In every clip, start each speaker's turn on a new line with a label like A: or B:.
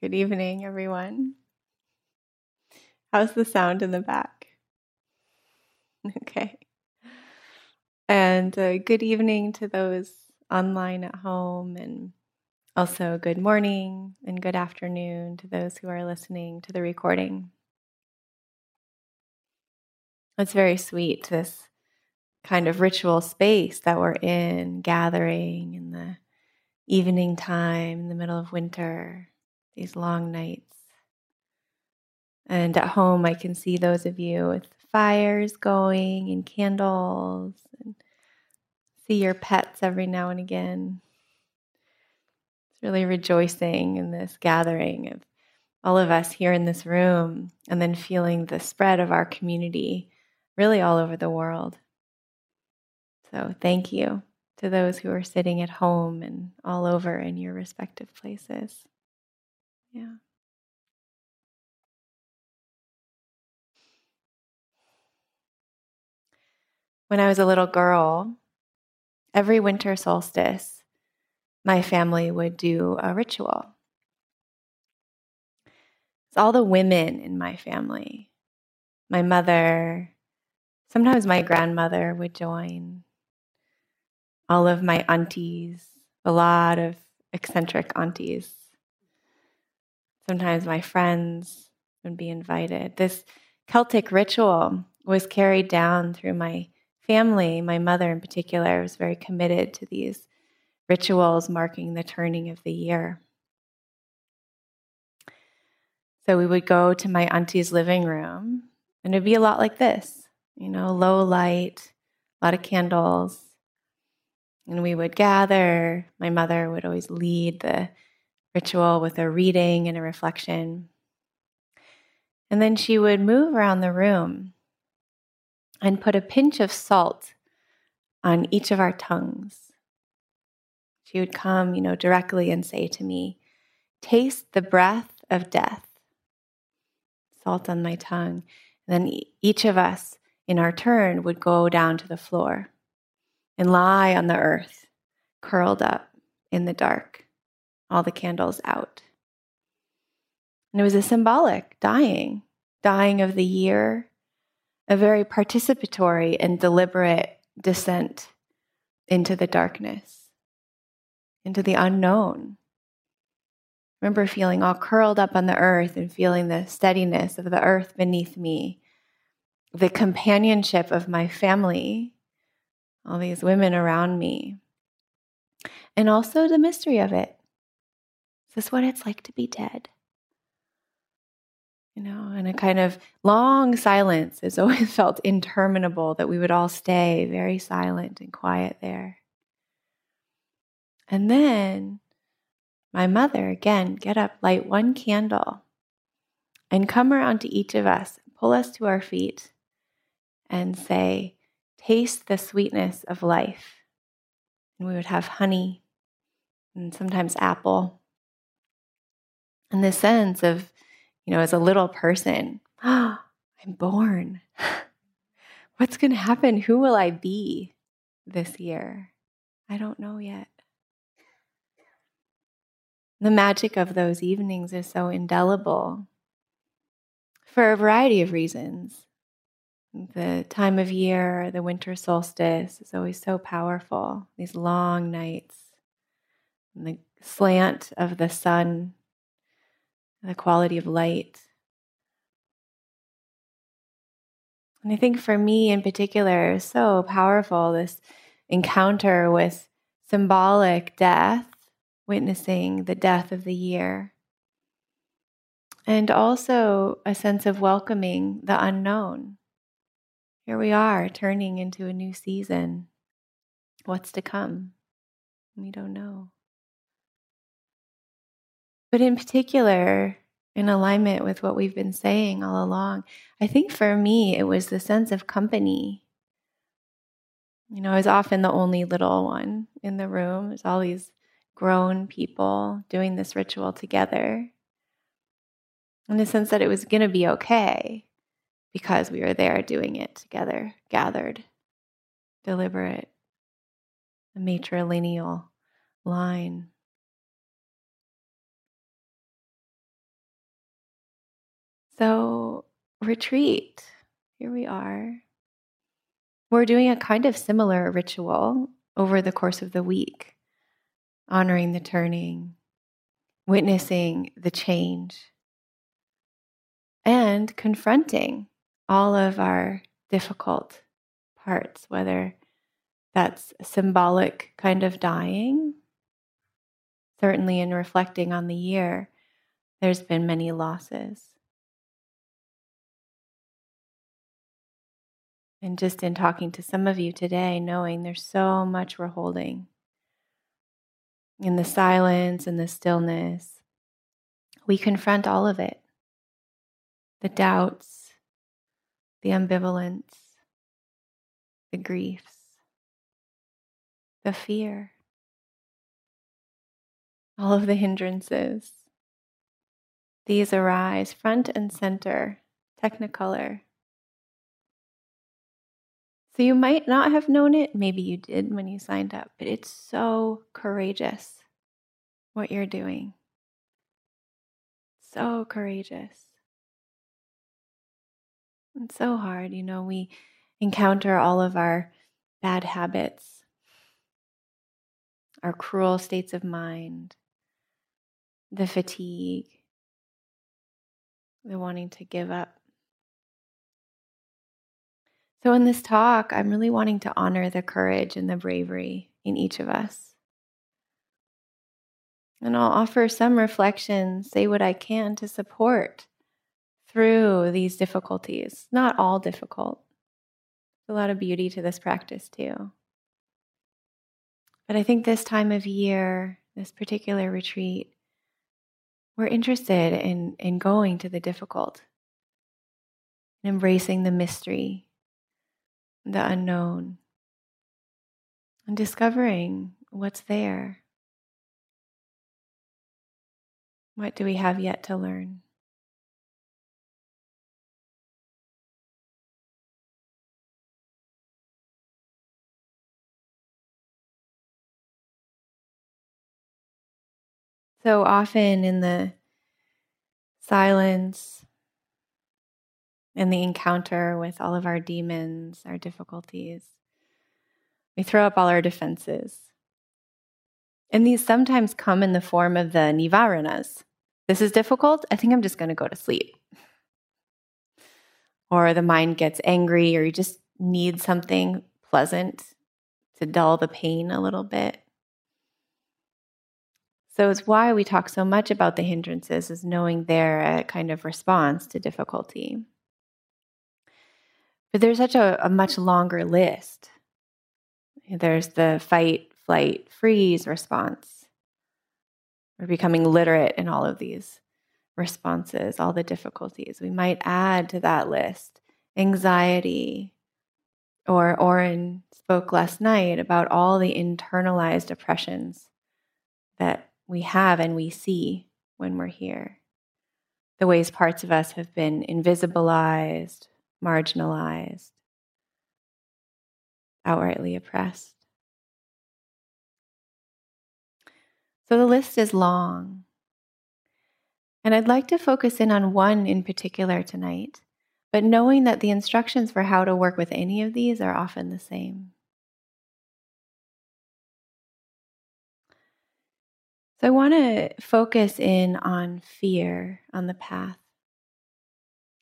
A: Good evening, everyone. How's the sound in the back? Okay. And uh, good evening to those online at home, and also good morning and good afternoon to those who are listening to the recording. It's very sweet, this kind of ritual space that we're in, gathering in the evening time in the middle of winter, these long nights. And at home, I can see those of you with fires going and candles and see your pets every now and again. It's really rejoicing in this gathering of all of us here in this room and then feeling the spread of our community really all over the world. So, thank you to those who are sitting at home and all over in your respective places. Yeah. When I was a little girl, every winter solstice, my family would do a ritual. It's all the women in my family. My mother, sometimes my grandmother would join, all of my aunties, a lot of eccentric aunties. Sometimes my friends would be invited. This Celtic ritual was carried down through my family. My mother, in particular, was very committed to these rituals marking the turning of the year. So we would go to my auntie's living room, and it'd be a lot like this you know, low light, a lot of candles, and we would gather. My mother would always lead the ritual with a reading and a reflection. And then she would move around the room and put a pinch of salt on each of our tongues. She would come, you know, directly and say to me, Taste the breath of death. Salt on my tongue. And then each of us, in our turn, would go down to the floor and lie on the earth, curled up in the dark, all the candles out. And it was a symbolic dying, dying of the year, a very participatory and deliberate descent into the darkness, into the unknown. I remember feeling all curled up on the earth and feeling the steadiness of the earth beneath me, the companionship of my family all these women around me. And also the mystery of it. Is this what it's like to be dead? You know, and a kind of long silence has always felt interminable that we would all stay very silent and quiet there. And then my mother, again, get up, light one candle, and come around to each of us, pull us to our feet, and say, taste the sweetness of life. And we would have honey and sometimes apple. And the sense of, you know, as a little person, oh, I'm born. What's going to happen? Who will I be this year? I don't know yet. The magic of those evenings is so indelible for a variety of reasons. The time of year, the winter solstice, is always so powerful. These long nights, and the slant of the sun, the quality of light. And I think for me in particular, so powerful this encounter with symbolic death, witnessing the death of the year. And also a sense of welcoming the unknown here we are turning into a new season. What's to come? We don't know. But in particular, in alignment with what we've been saying all along, I think for me, it was the sense of company. You know, I was often the only little one in the room. There's all these grown people doing this ritual together. In the sense that it was going to be okay because we were there doing it together, gathered, deliberate, a matrilineal line. So, retreat, here we are. We're doing a kind of similar ritual over the course of the week, honoring the turning, witnessing the change, and confronting all of our difficult parts, whether that's symbolic kind of dying. Certainly, in reflecting on the year, there's been many losses. And just in talking to some of you today, knowing there's so much we're holding in the silence and the stillness, we confront all of it the doubts, the ambivalence, the griefs, the fear, all of the hindrances. These arise front and center, technicolor. So you might not have known it, maybe you did when you signed up, but it's so courageous what you're doing. So courageous. It's so hard. You know, we encounter all of our bad habits, our cruel states of mind, the fatigue, the wanting to give up. So, in this talk, I'm really wanting to honor the courage and the bravery in each of us. And I'll offer some reflections, say what I can to support through these difficulties. Not all difficult. A lot of beauty to this practice, too. But I think this time of year, this particular retreat, we're interested in, in going to the difficult, and embracing the mystery, the unknown, and discovering what's there. What do we have yet to learn? So often in the silence and the encounter with all of our demons, our difficulties, we throw up all our defenses. And these sometimes come in the form of the nivaranas. This is difficult. I think I'm just going to go to sleep. Or the mind gets angry, or you just need something pleasant to dull the pain a little bit. So it's why we talk so much about the hindrances, is knowing they're a kind of response to difficulty. But there's such a, a much longer list. There's the fight, flight, freeze response. We're becoming literate in all of these responses, all the difficulties. We might add to that list anxiety, or Oren spoke last night about all the internalized oppressions that we have and we see when we're here. The ways parts of us have been invisibilized, marginalized, outrightly oppressed. So the list is long. And I'd like to focus in on one in particular tonight, but knowing that the instructions for how to work with any of these are often the same. So I want to focus in on fear on the path.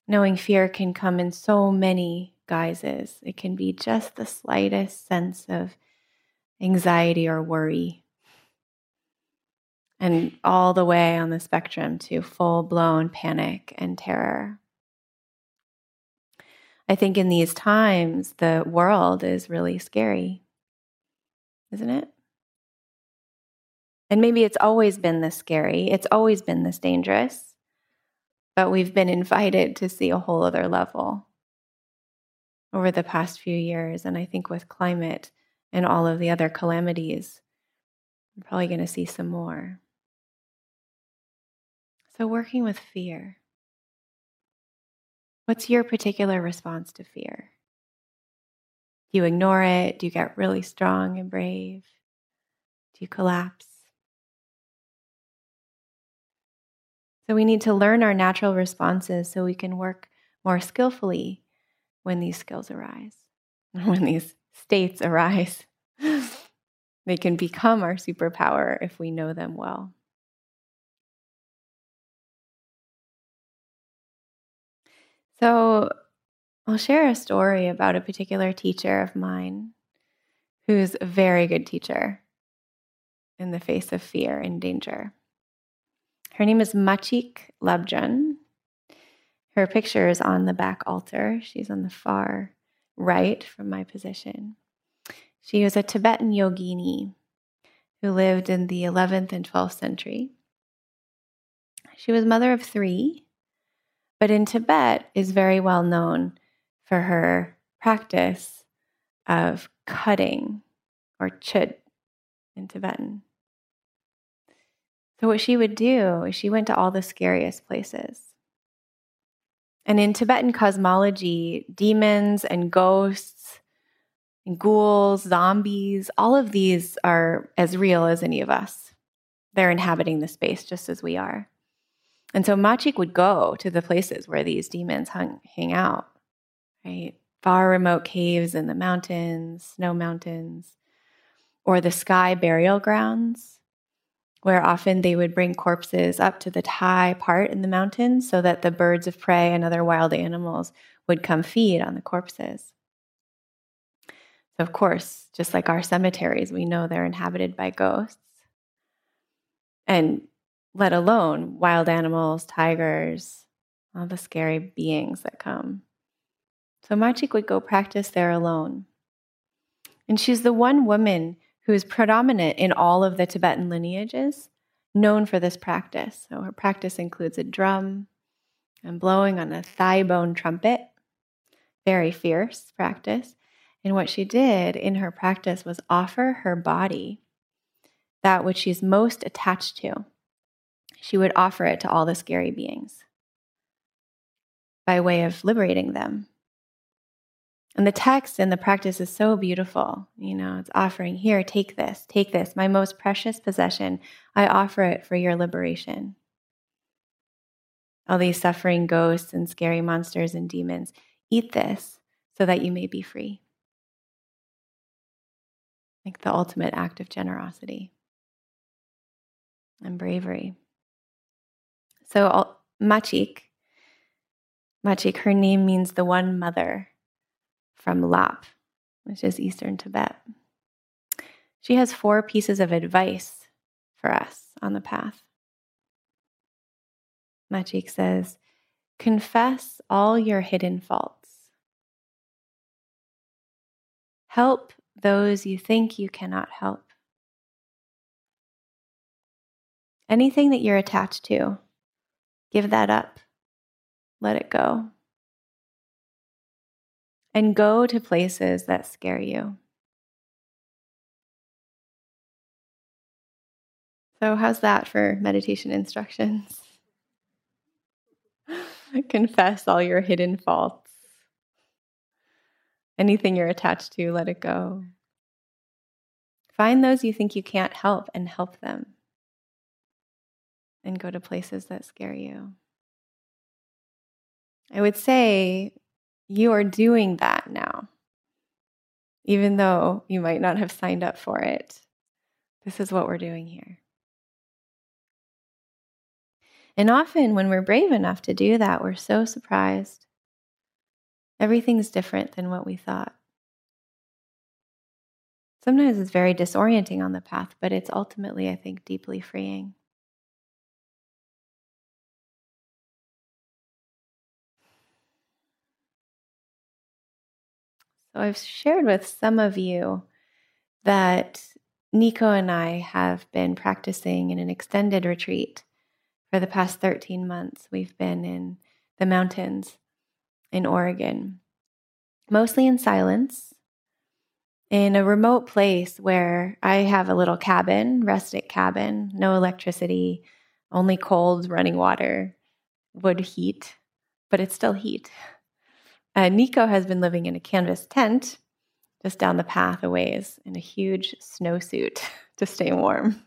A: Knowing fear can come in so many guises. It can be just the slightest sense of anxiety or worry, and all the way on the spectrum to full blown panic and terror. I think in these times, the world is really scary, isn't it? And maybe it's always been this scary, it's always been this dangerous, but we've been invited to see a whole other level over the past few years. And I think with climate and all of the other calamities, we're probably going to see some more. So, working with fear. What's your particular response to fear? Do you ignore it? Do you get really strong and brave? Do you collapse? So we need to learn our natural responses so we can work more skillfully when these skills arise, when these states arise. they can become our superpower if we know them well. So, I'll share a story about a particular teacher of mine who's a very good teacher in the face of fear and danger. Her name is Machik Labdrön. Her picture is on the back altar. She's on the far right from my position. She was a Tibetan yogini who lived in the 11th and 12th century. She was mother of three, but in Tibet is very well known for her practice of cutting or chöd in Tibetan. So, what she would do is she went to all the scariest places. And in Tibetan cosmology, demons and ghosts and ghouls, zombies, all of these are as real as any of us. They're inhabiting the space just as we are. And so Machik would go to the places where these demons hung, hang out, right? Far remote caves in the mountains, snow mountains, or the sky burial grounds, where often they would bring corpses up to the high part in the mountains so that the birds of prey and other wild animals would come feed on the corpses. So, of course, just like our cemeteries, we know they're inhabited by ghosts. And let alone wild animals, tigers, all the scary beings that come. So Machik would go practice there alone. And she's the one woman who is predominant in all of the Tibetan lineages, known for this practice. So her practice includes a drum and blowing on a thigh bone trumpet. Very fierce practice. And what she did in her practice was offer her body, that which she's most attached to, she would offer it to all the scary beings by way of liberating them. And the text and the practice is so beautiful. You know, it's offering here, take this, take this, my most precious possession. I offer it for your liberation. All these suffering ghosts and scary monsters and demons, eat this so that you may be free. Like the ultimate act of generosity and bravery. So Machik, Machik, her name means the one mother from Lap, which is Eastern Tibet. She has four pieces of advice for us on the path. Machik says, confess all your hidden faults. Help those you think you cannot help. Anything that you're attached to, Give that up. Let it go. And go to places that scare you. So, how's that for meditation instructions? Confess all your hidden faults. Anything you're attached to, let it go. Find those you think you can't help and help them and go to places that scare you. I would say you are doing that now, even though you might not have signed up for it. This is what we're doing here. And often, when we're brave enough to do that, we're so surprised. Everything's different than what we thought. Sometimes it's very disorienting on the path, but it's ultimately, I think, deeply freeing. So I've shared with some of you that Nico and I have been practicing in an extended retreat for the past 13 months. We've been in the mountains in Oregon, mostly in silence, in a remote place where I have a little cabin, rustic cabin, no electricity, only cold running water, wood heat, but it's still heat. Uh, Nico has been living in a canvas tent just down the path a ways in a huge snowsuit to stay warm.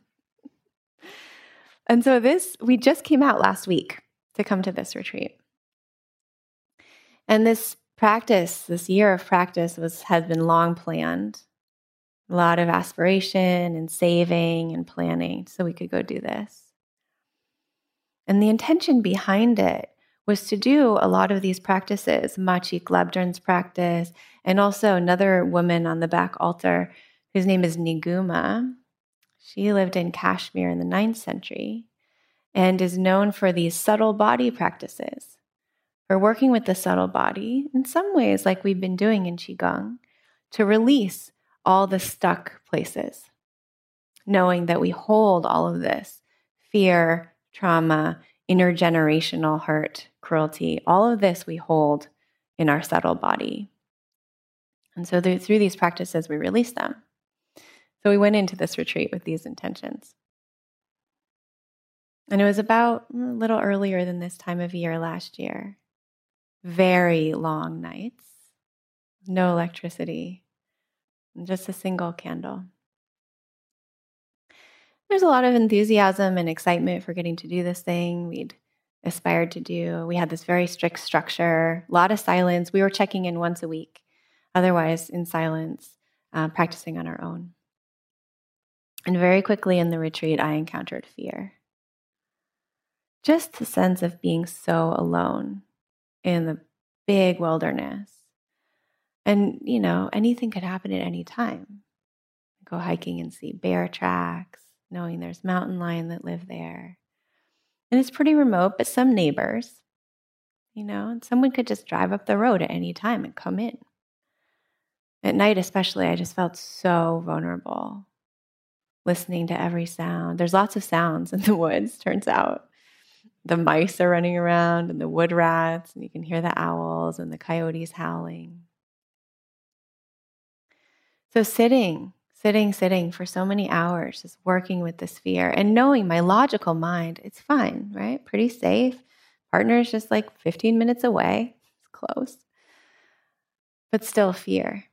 A: And so this, we just came out last week to come to this retreat. And this practice, this year of practice was has been long planned. A lot of aspiration and saving and planning so we could go do this. And the intention behind it was to do a lot of these practices, Machik Labdrön's practice, and also another woman on the back altar whose name is Niguma. She lived in Kashmir in the ninth century and is known for these subtle body practices, for working with the subtle body in some ways, like we've been doing in Qigong, to release all the stuck places, knowing that we hold all of this fear, trauma, intergenerational hurt, cruelty, all of this we hold in our subtle body. And so through these practices, we release them. So we went into this retreat with these intentions. And it was about a little earlier than this time of year last year. Very long nights, no electricity, just a single candle. There's a lot of enthusiasm and excitement for getting to do this thing we'd aspired to do. We had this very strict structure, a lot of silence. We were checking in once a week, otherwise, in silence, uh, practicing on our own. And very quickly in the retreat, I encountered fear. Just the sense of being so alone in the big wilderness. And, you know, anything could happen at any time. Go hiking and see bear tracks, knowing there's mountain lion that live there. And it's pretty remote, but some neighbors, you know, and someone could just drive up the road at any time and come in. At night, especially, I just felt so vulnerable, listening to every sound. There's lots of sounds in the woods, turns out. The mice are running around and the wood rats, and you can hear the owls and the coyotes howling. So, sitting sitting, sitting for so many hours, just working with this fear and knowing my logical mind, it's fine, right? Pretty safe. Partner is just like 15 minutes away. It's close. But still fear.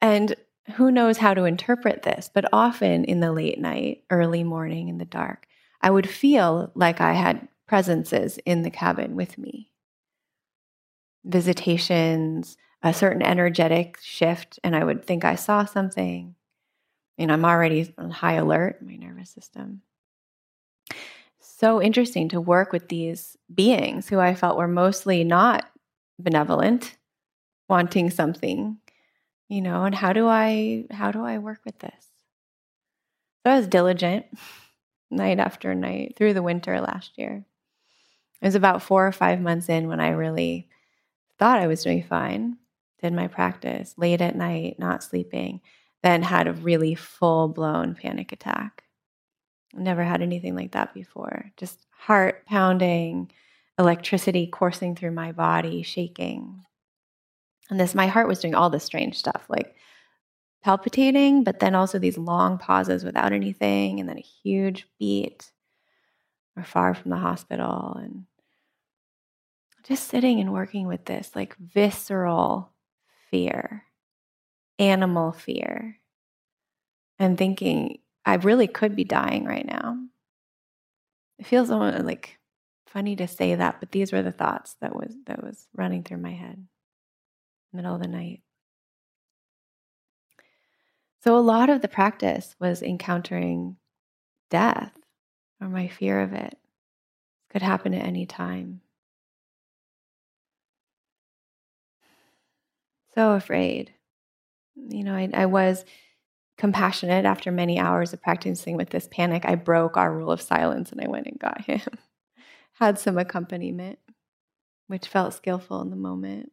A: And who knows how to interpret this, but often in the late night, early morning, in the dark, I would feel like I had presences in the cabin with me. Visitations, a certain energetic shift and I would think I saw something. And I'm already on high alert, my nervous system. So interesting to work with these beings who I felt were mostly not benevolent, wanting something, you know, and how do I how do I work with this? So I was diligent night after night through the winter last year. It was about four or five months in when I really thought I was doing fine did my practice late at night, not sleeping, then had a really full blown panic attack. Never had anything like that before. Just heart pounding, electricity coursing through my body, shaking. And this, my heart was doing all this strange stuff, like palpitating, but then also these long pauses without anything, and then a huge beat. We're far from the hospital, and just sitting and working with this, like visceral fear, animal fear, and thinking, I really could be dying right now. It feels like funny to say that, but these were the thoughts that was that was running through my head, in the middle of the night. So a lot of the practice was encountering death or my fear of it. Could happen at any time. So afraid. You know, I, I was compassionate after many hours of practicing with this panic. I broke our rule of silence and I went and got him. Had some accompaniment, which felt skillful in the moment.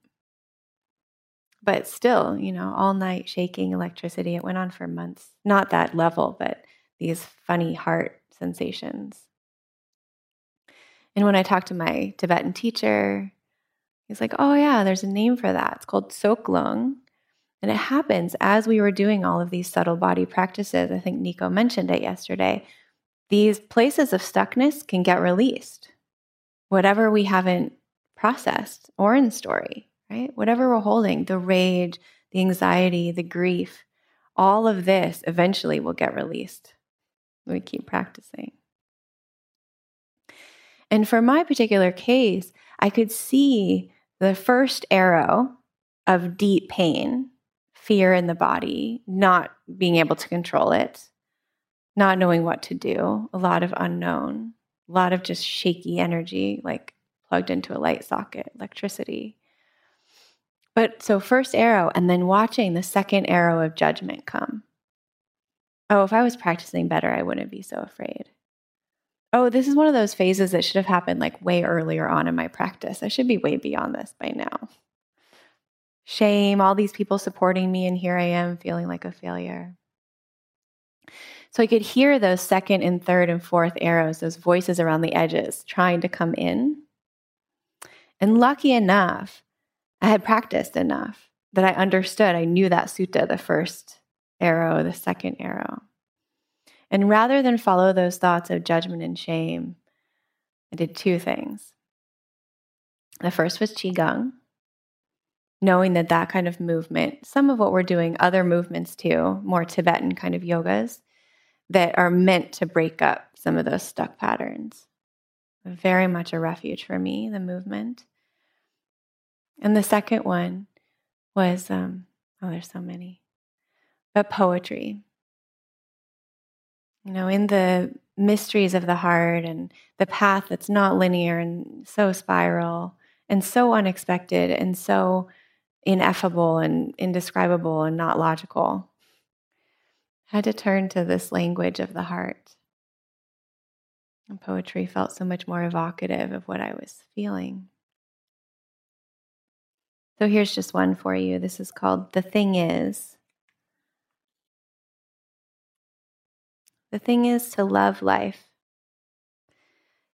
A: But still, you know, all night shaking electricity. It went on for months. Not that level, but these funny heart sensations. And when I talked to my Tibetan teacher, He's like, oh, yeah, there's a name for that. It's called Soklung. And it happens as we were doing all of these subtle body practices. I think Nico mentioned it yesterday. These places of stuckness can get released. Whatever we haven't processed or in story, right? Whatever we're holding, the rage, the anxiety, the grief, all of this eventually will get released. We keep practicing. And for my particular case, I could see the first arrow of deep pain, fear in the body, not being able to control it, not knowing what to do, a lot of unknown, a lot of just shaky energy, like plugged into a light socket, electricity. But so, first arrow, and then watching the second arrow of judgment come. Oh, if I was practicing better, I wouldn't be so afraid. Oh, this is one of those phases that should have happened like way earlier on in my practice. I should be way beyond this by now. Shame, all these people supporting me, and here I am feeling like a failure. So I could hear those second and third and fourth arrows, those voices around the edges trying to come in. And lucky enough, I had practiced enough that I understood. I knew that sutta, the first arrow, the second arrow. And rather than follow those thoughts of judgment and shame, I did two things. The first was Qigong, knowing that that kind of movement, some of what we're doing, other movements too, more Tibetan kind of yogas, that are meant to break up some of those stuck patterns. Very much a refuge for me, the movement. And the second one was, um, oh, there's so many, but poetry. You know, in the mysteries of the heart and the path that's not linear and so spiral and so unexpected and so ineffable and indescribable and not logical I had to turn to this language of the heart. And poetry felt so much more evocative of what I was feeling. So here's just one for you. This is called The Thing Is. The thing is to love life,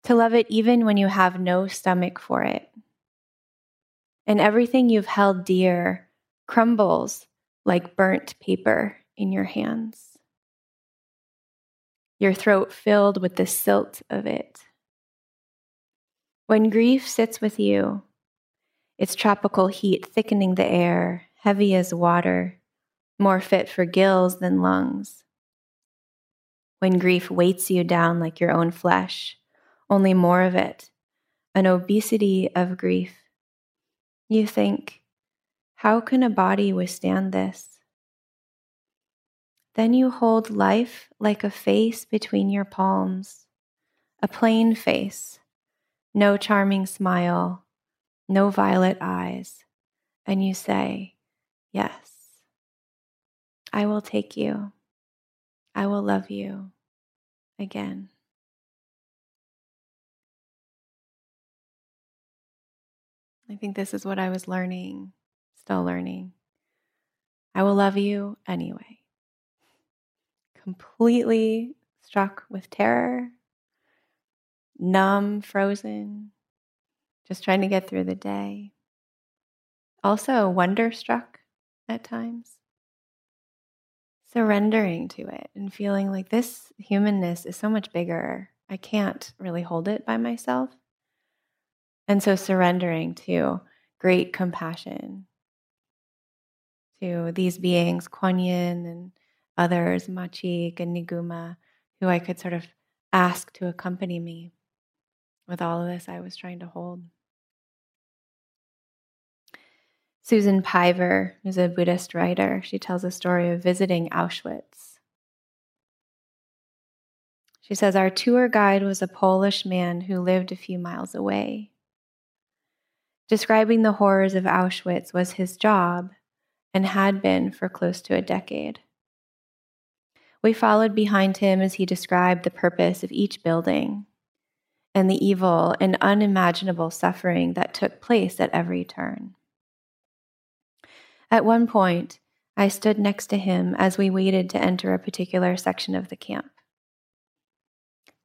A: to love it even when you have no stomach for it. And everything you've held dear crumbles like burnt paper in your hands. Your throat filled with the silt of it. When grief sits with you, its tropical heat thickening the air, heavy as water, more fit for gills than lungs. When grief weights you down like your own flesh, only more of it, an obesity of grief. You think, how can a body withstand this? Then you hold life like a face between your palms, a plain face, no charming smile, no violet eyes, and you say, Yes, I will take you. I will love you again. I think this is what I was learning, still learning. I will love you anyway completely struck with terror, numb, frozen, just trying to get through the day. Also, wonderstruck at times. Surrendering to it and feeling like this humanness is so much bigger. I can't really hold it by myself. And so surrendering to great compassion to these beings, Kuan Yin and others, Machik and Niguma, who I could sort of ask to accompany me with all of this I was trying to hold. Susan Piver, who's a Buddhist writer, she tells a story of visiting Auschwitz. She says, Our tour guide was a Polish man who lived a few miles away. Describing the horrors of Auschwitz was his job and had been for close to a decade. We followed behind him as he described the purpose of each building and the evil and unimaginable suffering that took place at every turn. At one point, I stood next to him as we waited to enter a particular section of the camp.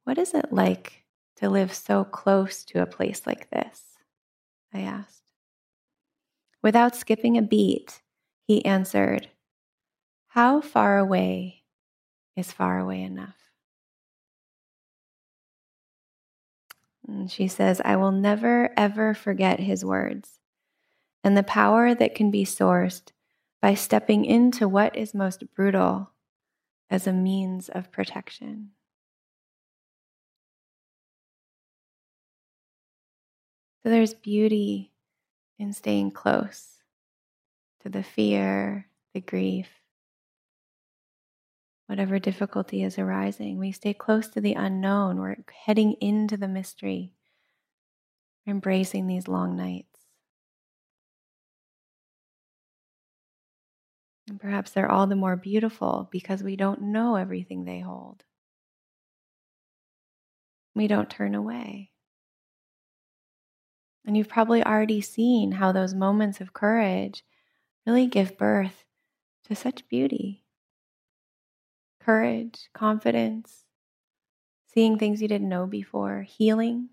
A: What is it like to live so close to a place like this? I asked. Without skipping a beat, he answered, How far away is far away enough. And she says, I will never, ever forget his words and the power that can be sourced by stepping into what is most brutal as a means of protection. So there's beauty in staying close to the fear, the grief, whatever difficulty is arising. We stay close to the unknown. We're heading into the mystery, embracing these long nights. And perhaps they're all the more beautiful because we don't know everything they hold. We don't turn away. And you've probably already seen how those moments of courage really give birth to such beauty courage, confidence, seeing things you didn't know before, healing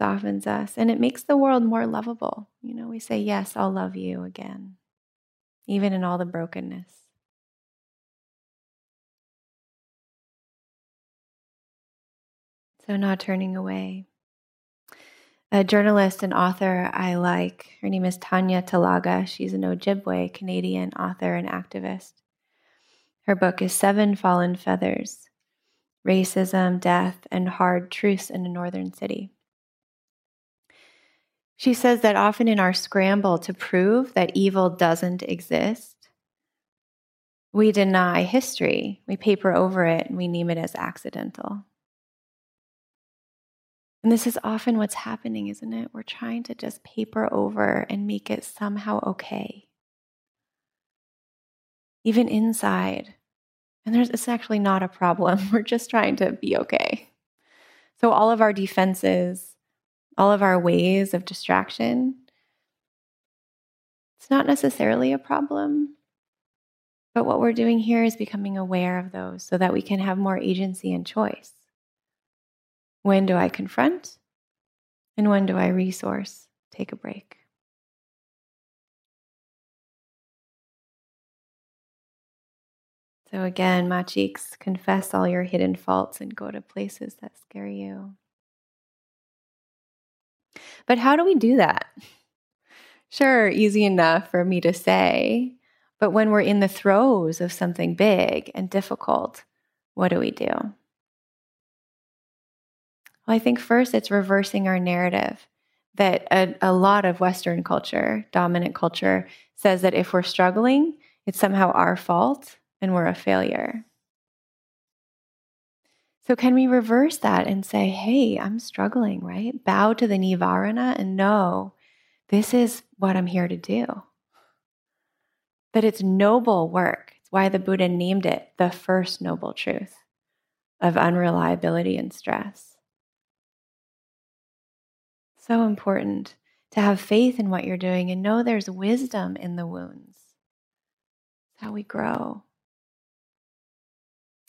A: softens us and it makes the world more lovable. You know, we say, Yes, I'll love you again, even in all the brokenness. So, not turning away. A journalist and author I like, her name is Tanya Talaga. She's an Ojibwe Canadian author and activist. Her book is Seven Fallen Feathers Racism, Death, and Hard Truths in a Northern City. She says that often in our scramble to prove that evil doesn't exist, we deny history, we paper over it, and we name it as accidental. And this is often what's happening, isn't it? We're trying to just paper over and make it somehow okay. Even inside. And there's it's actually not a problem. We're just trying to be okay. So all of our defenses, all of our ways of distraction, it's not necessarily a problem. But what we're doing here is becoming aware of those so that we can have more agency and choice. When do I confront? And when do I resource? Take a break. So again, Machiks, confess all your hidden faults and go to places that scare you. But how do we do that? Sure, easy enough for me to say, but when we're in the throes of something big and difficult, what do we do? Well, I think first it's reversing our narrative that a, a, lot of Western culture, dominant culture, says that if we're struggling, it's somehow our fault and we're a failure. So, can we reverse that and say, hey, I'm struggling, right? Bow to the Nivarana and know this is what I'm here to do. That it's noble work. It's why the Buddha named it the first noble truth of unreliability and stress. So important to have faith in what you're doing and know there's wisdom in the wounds. It's how we grow.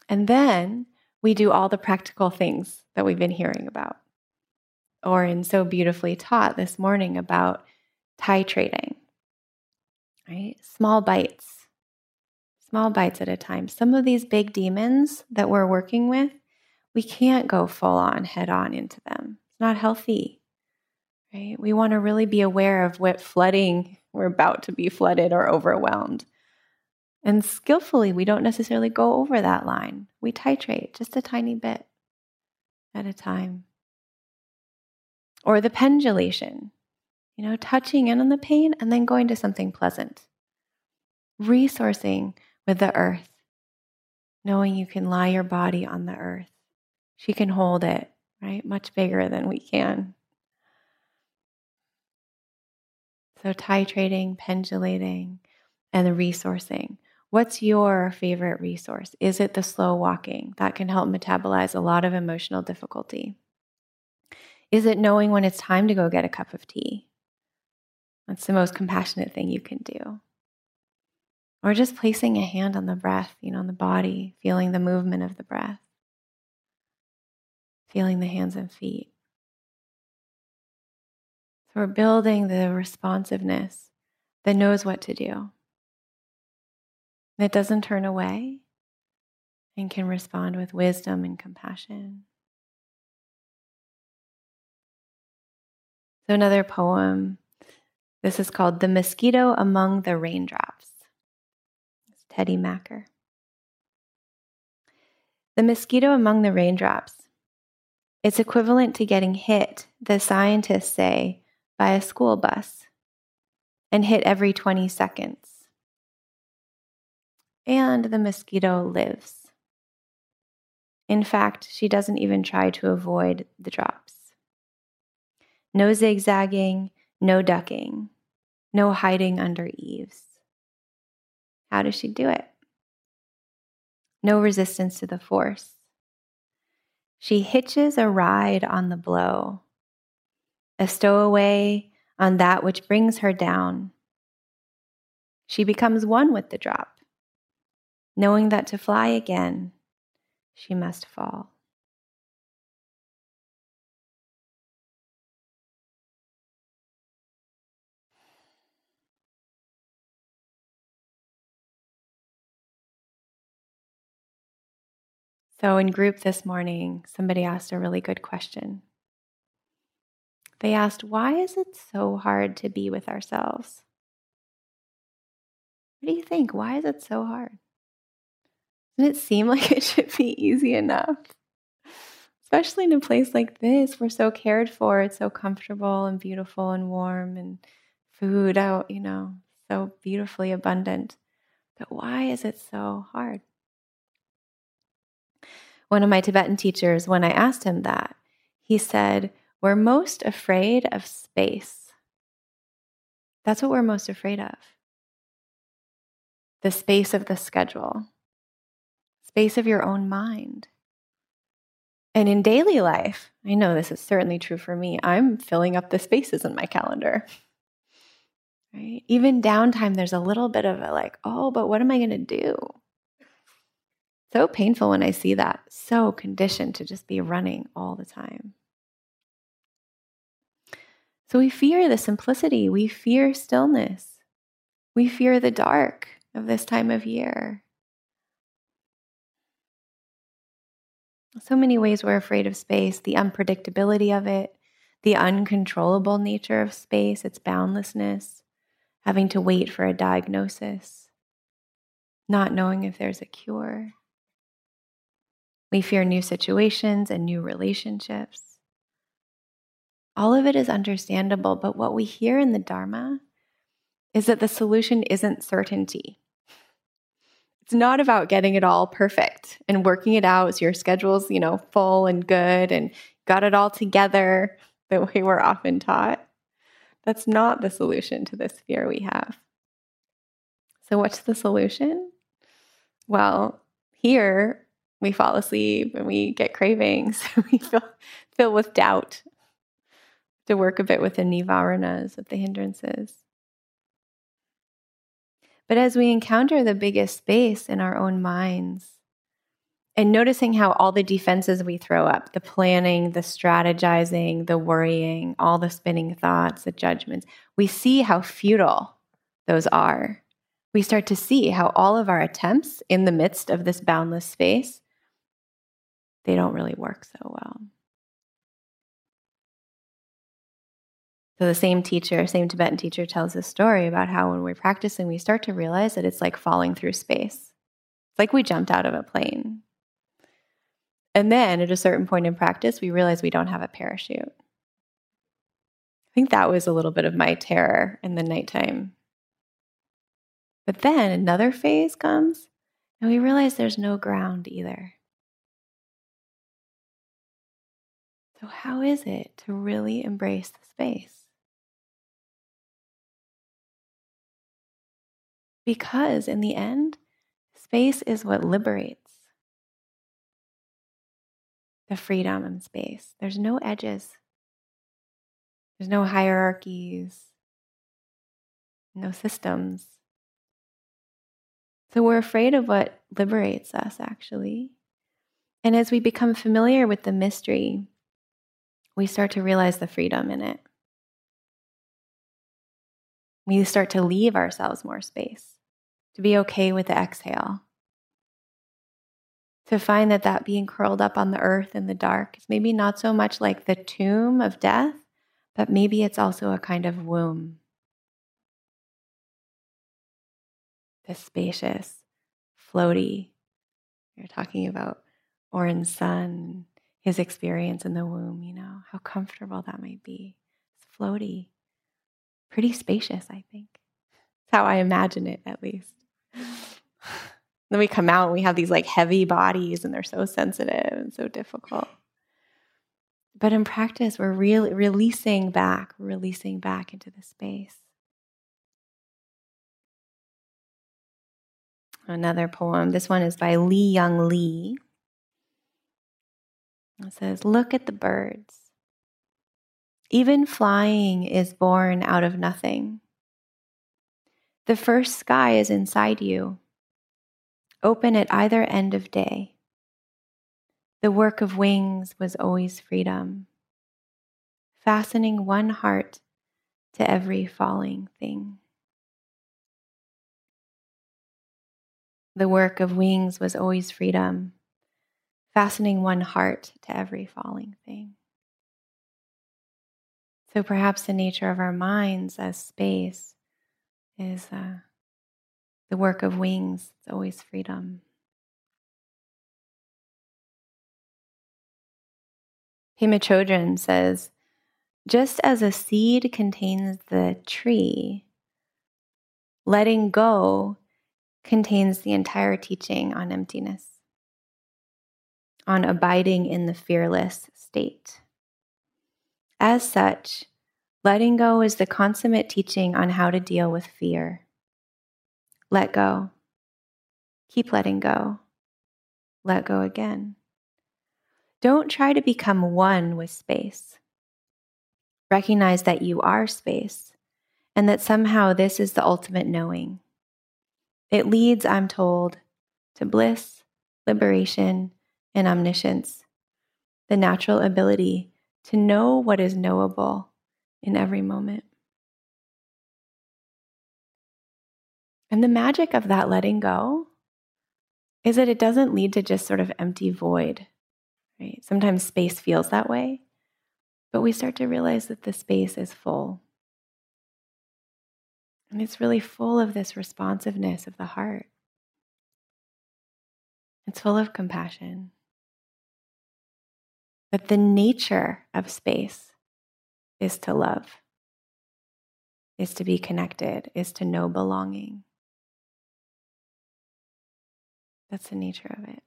A: And then we do all the practical things that we've been hearing about. Oren so beautifully taught this morning about titrating, right? Small bites, small bites at a time. Some of these big demons that we're working with, we can't go full on, head on into them. It's not healthy, right? We want to really be aware of what flooding we're about to be flooded or overwhelmed. And skillfully, we don't necessarily go over that line. We titrate just a tiny bit at a time. Or the pendulation, you know, touching in on the pain and then going to something pleasant. Resourcing with the earth, knowing you can lie your body on the earth. She can hold it, right? Much bigger than we can. So, titrating, pendulating, and the resourcing. What's your favorite resource? Is it the slow walking? That can help metabolize a lot of emotional difficulty. Is it knowing when it's time to go get a cup of tea? That's the most compassionate thing you can do. Or just placing a hand on the breath, you know, on the body, feeling the movement of the breath, feeling the hands and feet. So we're building the responsiveness that knows what to do that doesn't turn away and can respond with wisdom and compassion. So, another poem. This is called The Mosquito Among the Raindrops. It's Teddy Macker. The mosquito among the raindrops. It's equivalent to getting hit, the scientists say, by a school bus and hit every 20 seconds. And the mosquito lives. In fact, she doesn't even try to avoid the drops. No zigzagging, no ducking, no hiding under eaves. How does she do it? No resistance to the force. She hitches a ride on the blow, a stowaway on that which brings her down. She becomes one with the drop, knowing that to fly again, she must fall. So, in group this morning, somebody asked a really good question. They asked, Why is it so hard to be with ourselves? What do you think? Why is it so hard? Doesn't it seem like it should be easy enough? Especially in a place like this, we're so cared for, it's so comfortable and beautiful and warm, and food out, you know, so beautifully abundant. But why is it so hard? one of my Tibetan teachers, when I asked him that, he said, We're most afraid of space. That's what we're most afraid of the space of the schedule, space of your own mind. And in daily life, I know this is certainly true for me, I'm filling up the spaces in my calendar. Right? Even downtime, there's a little bit of a like, oh, but what am I going to do? so painful when I see that. So conditioned to just be running all the time. So we fear the simplicity, we fear stillness, we fear the dark of this time of year. So many ways we're afraid of space, the unpredictability of it, the uncontrollable nature of space, its boundlessness, having to wait for a diagnosis, not knowing if there's a cure. We fear new situations and new relationships. All of it is understandable, but what we hear in the Dharma is that the solution isn't certainty. It's not about getting it all perfect and working it out so your schedule's, you know, full and good and got it all together the way we're often taught. That's not the solution to this fear we have. So, what's the solution? Well, here we fall asleep and we get cravings. we feel filled with doubt. To work a bit with the nivaranas, with the hindrances. But as we encounter the biggest space in our own minds, and noticing how all the defenses we throw up the planning, the strategizing, the worrying, all the spinning thoughts, the judgments we see how futile those are. We start to see how all of our attempts in the midst of this boundless space they don't really work so well. So the same teacher, same Tibetan teacher tells this story about how when we're practicing, we start to realize that it's like falling through space. It's like we jumped out of a plane. And then at a certain point in practice, we realize we don't have a parachute. I think that was a little bit of my terror in the nighttime. But then another phase comes, and we realize there's no ground either. So, how is it to really embrace the space? Because in the end, space is what liberates the freedom in space. There's no edges, there's no hierarchies, no systems. So we're afraid of what liberates us, actually. And as we become familiar with the mystery, we start to realize the freedom in it. We start to leave ourselves more space, to be okay with the exhale, to find that that being curled up on the earth in the dark is maybe not so much like the tomb of death, but maybe it's also a kind of womb. The spacious, floaty, you're talking about orange sun, his experience in the womb, you know, how comfortable that might be. It's floaty, pretty spacious, I think. That's how I imagine it, at least. then we come out and we have these like heavy bodies and they're so sensitive and so difficult. But in practice, we're really releasing back, releasing back into the space. Another poem. This one is by Li Young Lee. It says, Look at the birds. Even flying is born out of nothing. The first sky is inside you, open at either end of day. The work of wings was always freedom, fastening one heart to every falling thing. The work of wings was always freedom, fastening one heart to every falling thing. So perhaps the nature of our minds as space is uh, the work of wings, it's always freedom. Pema Chodron says, just as a seed contains the tree, letting go contains the entire teaching on emptiness on abiding in the fearless state. As such, letting go is the consummate teaching on how to deal with fear. Let go. Keep letting go. Let go again. Don't try to become one with space. Recognize that you are space and that somehow this is the ultimate knowing. It leads, I'm told, to bliss, liberation, and omniscience, the natural ability to know what is knowable in every moment. And the magic of that letting go is that it doesn't lead to just sort of empty void, right? Sometimes space feels that way, but we start to realize that the space is full. And it's really full of this responsiveness of the heart. It's full of compassion. But the nature of space is to love, is to be connected, is to know belonging. That's the nature of it.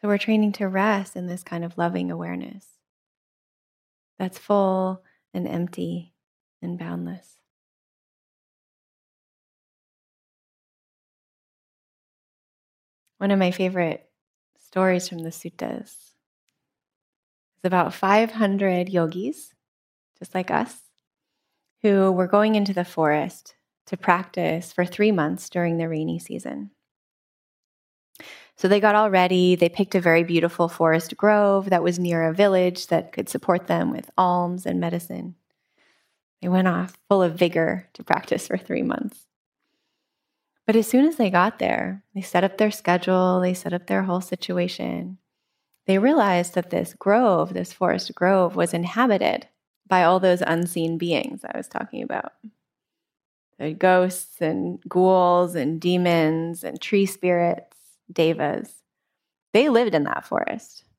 A: So we're training to rest in this kind of loving awareness that's full and empty and boundless. One of my favorite stories from the suttas is about 500 yogis, just like us, who were going into the forest to practice for three months during the rainy season. So they got all ready. They picked a very beautiful forest grove that was near a village that could support them with alms and medicine. They went off full of vigor to practice for three months. But as soon as they got there, they set up their schedule, they set up their whole situation. They realized that this grove, this forest grove, was inhabited by all those unseen beings I was talking about. The ghosts and ghouls and demons and tree spirits, devas. They lived in that forest.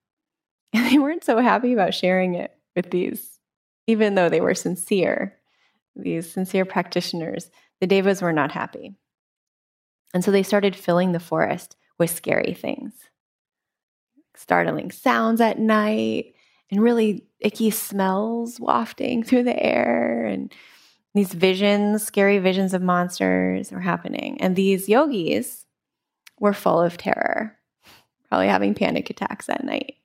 A: And they weren't so happy about sharing it with these, even though they were sincere, these sincere practitioners. The devas were not happy. And so they started filling the forest with scary things. Startling sounds at night and really icky smells wafting through the air. And these visions scary visions of monsters were happening. And these yogis were full of terror probably having panic attacks at night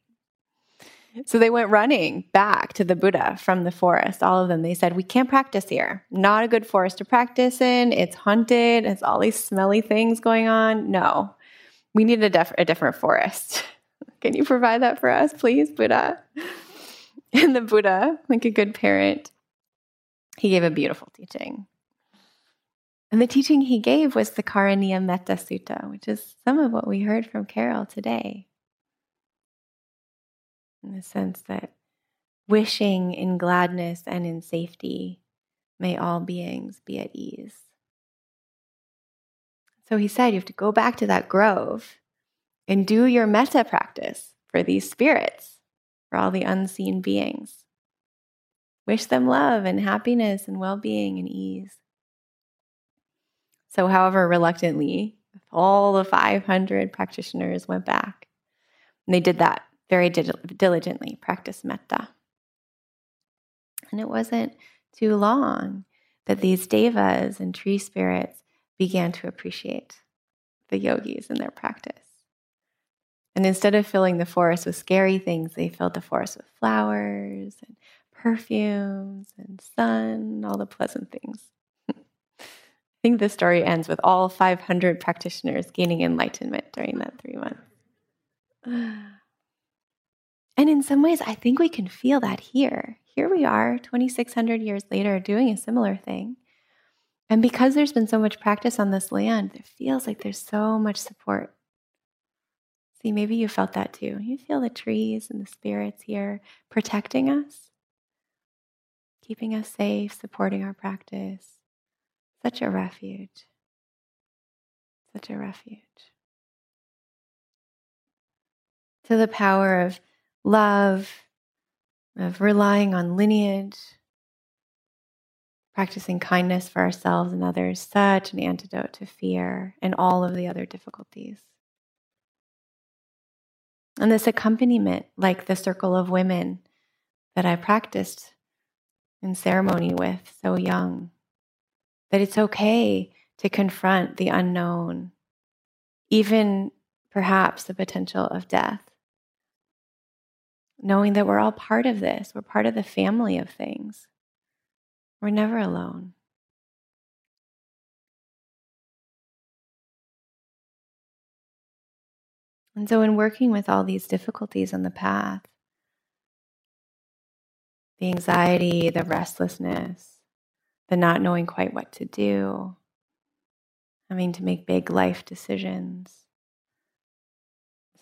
A: so they went running back to the Buddha from the forest. All of them. They said, We can't practice here. Not a good forest to practice in. It's haunted. It's all these smelly things going on. No, we need a, def- a different forest. Can you provide that for us, please, Buddha? And the Buddha, like a good parent, he gave a beautiful teaching. And the teaching he gave was the Karaniya Metta Sutta, which is some of what we heard from Carol today in the sense that wishing in gladness and in safety, may all beings be at ease. So he said, you have to go back to that grove and do your metta practice for these spirits, for all the unseen beings. Wish them love and happiness and well being and ease. So, however reluctantly, all the 500 practitioners went back. And they did that very diligently, practice metta. And it wasn't too long that these devas and tree spirits began to appreciate the yogis and their practice. And instead of filling the forest with scary things, they filled the forest with flowers and perfumes and sun, all the pleasant things. I think the story ends with all 500 practitioners gaining enlightenment during that three months. And in some ways, I think we can feel that here. Here we are, 2,600 years later, doing a similar thing. And because there's been so much practice on this land, it feels like there's so much support. See, maybe you felt that too. You feel the trees and the spirits here protecting us, keeping us safe, supporting our practice. Such a refuge. Such a refuge. To the power of love, of relying on lineage, practicing kindness for ourselves and others, such an antidote to fear and all of the other difficulties. And this accompaniment, like the circle of women that I practiced in ceremony with so young, that it's okay to confront the unknown, even perhaps the potential of death knowing that we're all part of this, we're part of the family of things. We're never alone. And so, in working with all these difficulties on the path, the anxiety, the restlessness, the not knowing quite what to do, having to make big life decisions,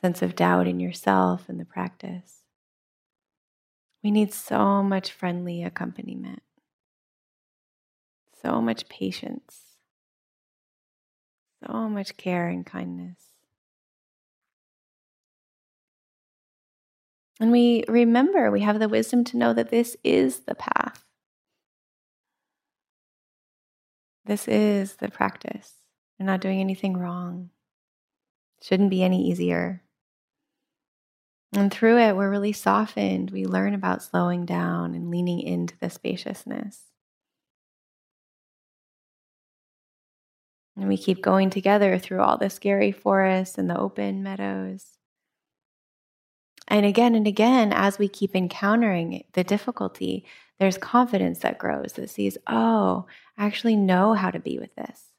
A: sense of doubt in yourself and the practice. We need so much friendly accompaniment, so much patience, so much care and kindness. And we remember, we have the wisdom to know that this is the path. This is the practice. We're not doing anything wrong. Shouldn't be any easier. And through it, we're really softened. We learn about slowing down and leaning into the spaciousness. And we keep going together through all the scary forests and the open meadows. And again and again, as we keep encountering the difficulty, there's confidence that grows that sees, oh, I actually know how to be with this.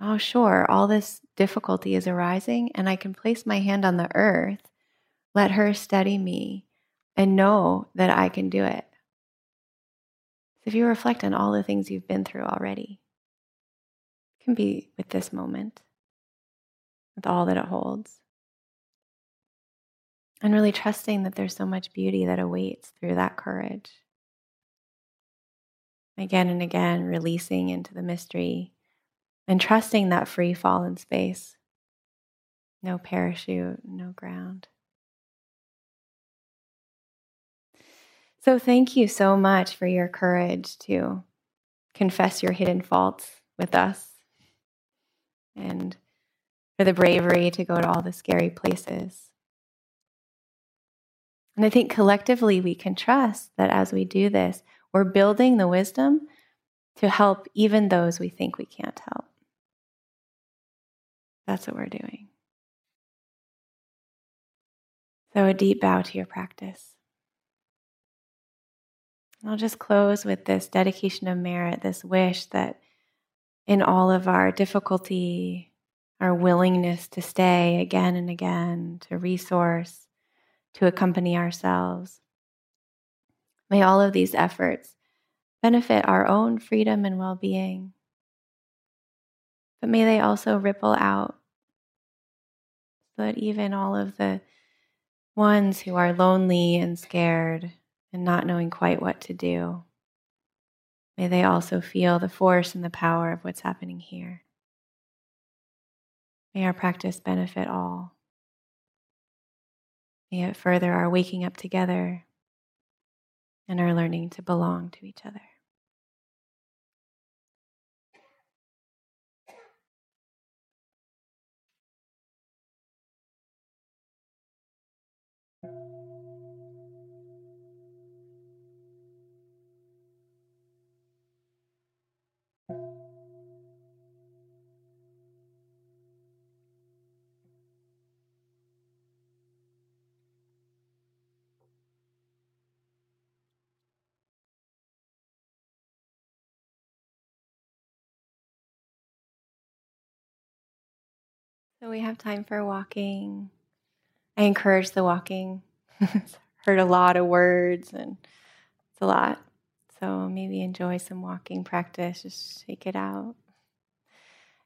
A: Oh, sure, all this difficulty is arising, and I can place my hand on the earth, let her steady me, and know that I can do it. If you reflect on all the things you've been through already, it can be with this moment, with all that it holds. And really trusting that there's so much beauty that awaits through that courage. Again and again, releasing into the mystery and trusting that free fall in space. No parachute, no ground. So, thank you so much for your courage to confess your hidden faults with us and for the bravery to go to all the scary places. And I think collectively we can trust that as we do this, we're building the wisdom to help even those we think we can't help. That's what we're doing. So, a deep bow to your practice. I'll just close with this dedication of merit, this wish that in all of our difficulty, our willingness to stay again and again, to resource, to accompany ourselves, may all of these efforts benefit our own freedom and well being but may they also ripple out so that even all of the ones who are lonely and scared and not knowing quite what to do, may they also feel the force and the power of what's happening here. May our practice benefit all. May it further our waking up together and our learning to belong to each other. So we have time for walking. I encourage the walking. Heard a lot of words and it's a lot. So maybe enjoy some walking practice, just shake it out.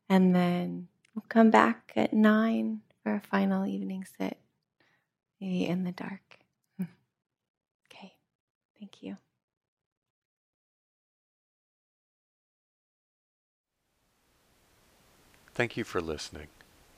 A: And then we'll come back at nine for a final evening sit, maybe in the dark. Okay, thank you.
B: Thank you for listening.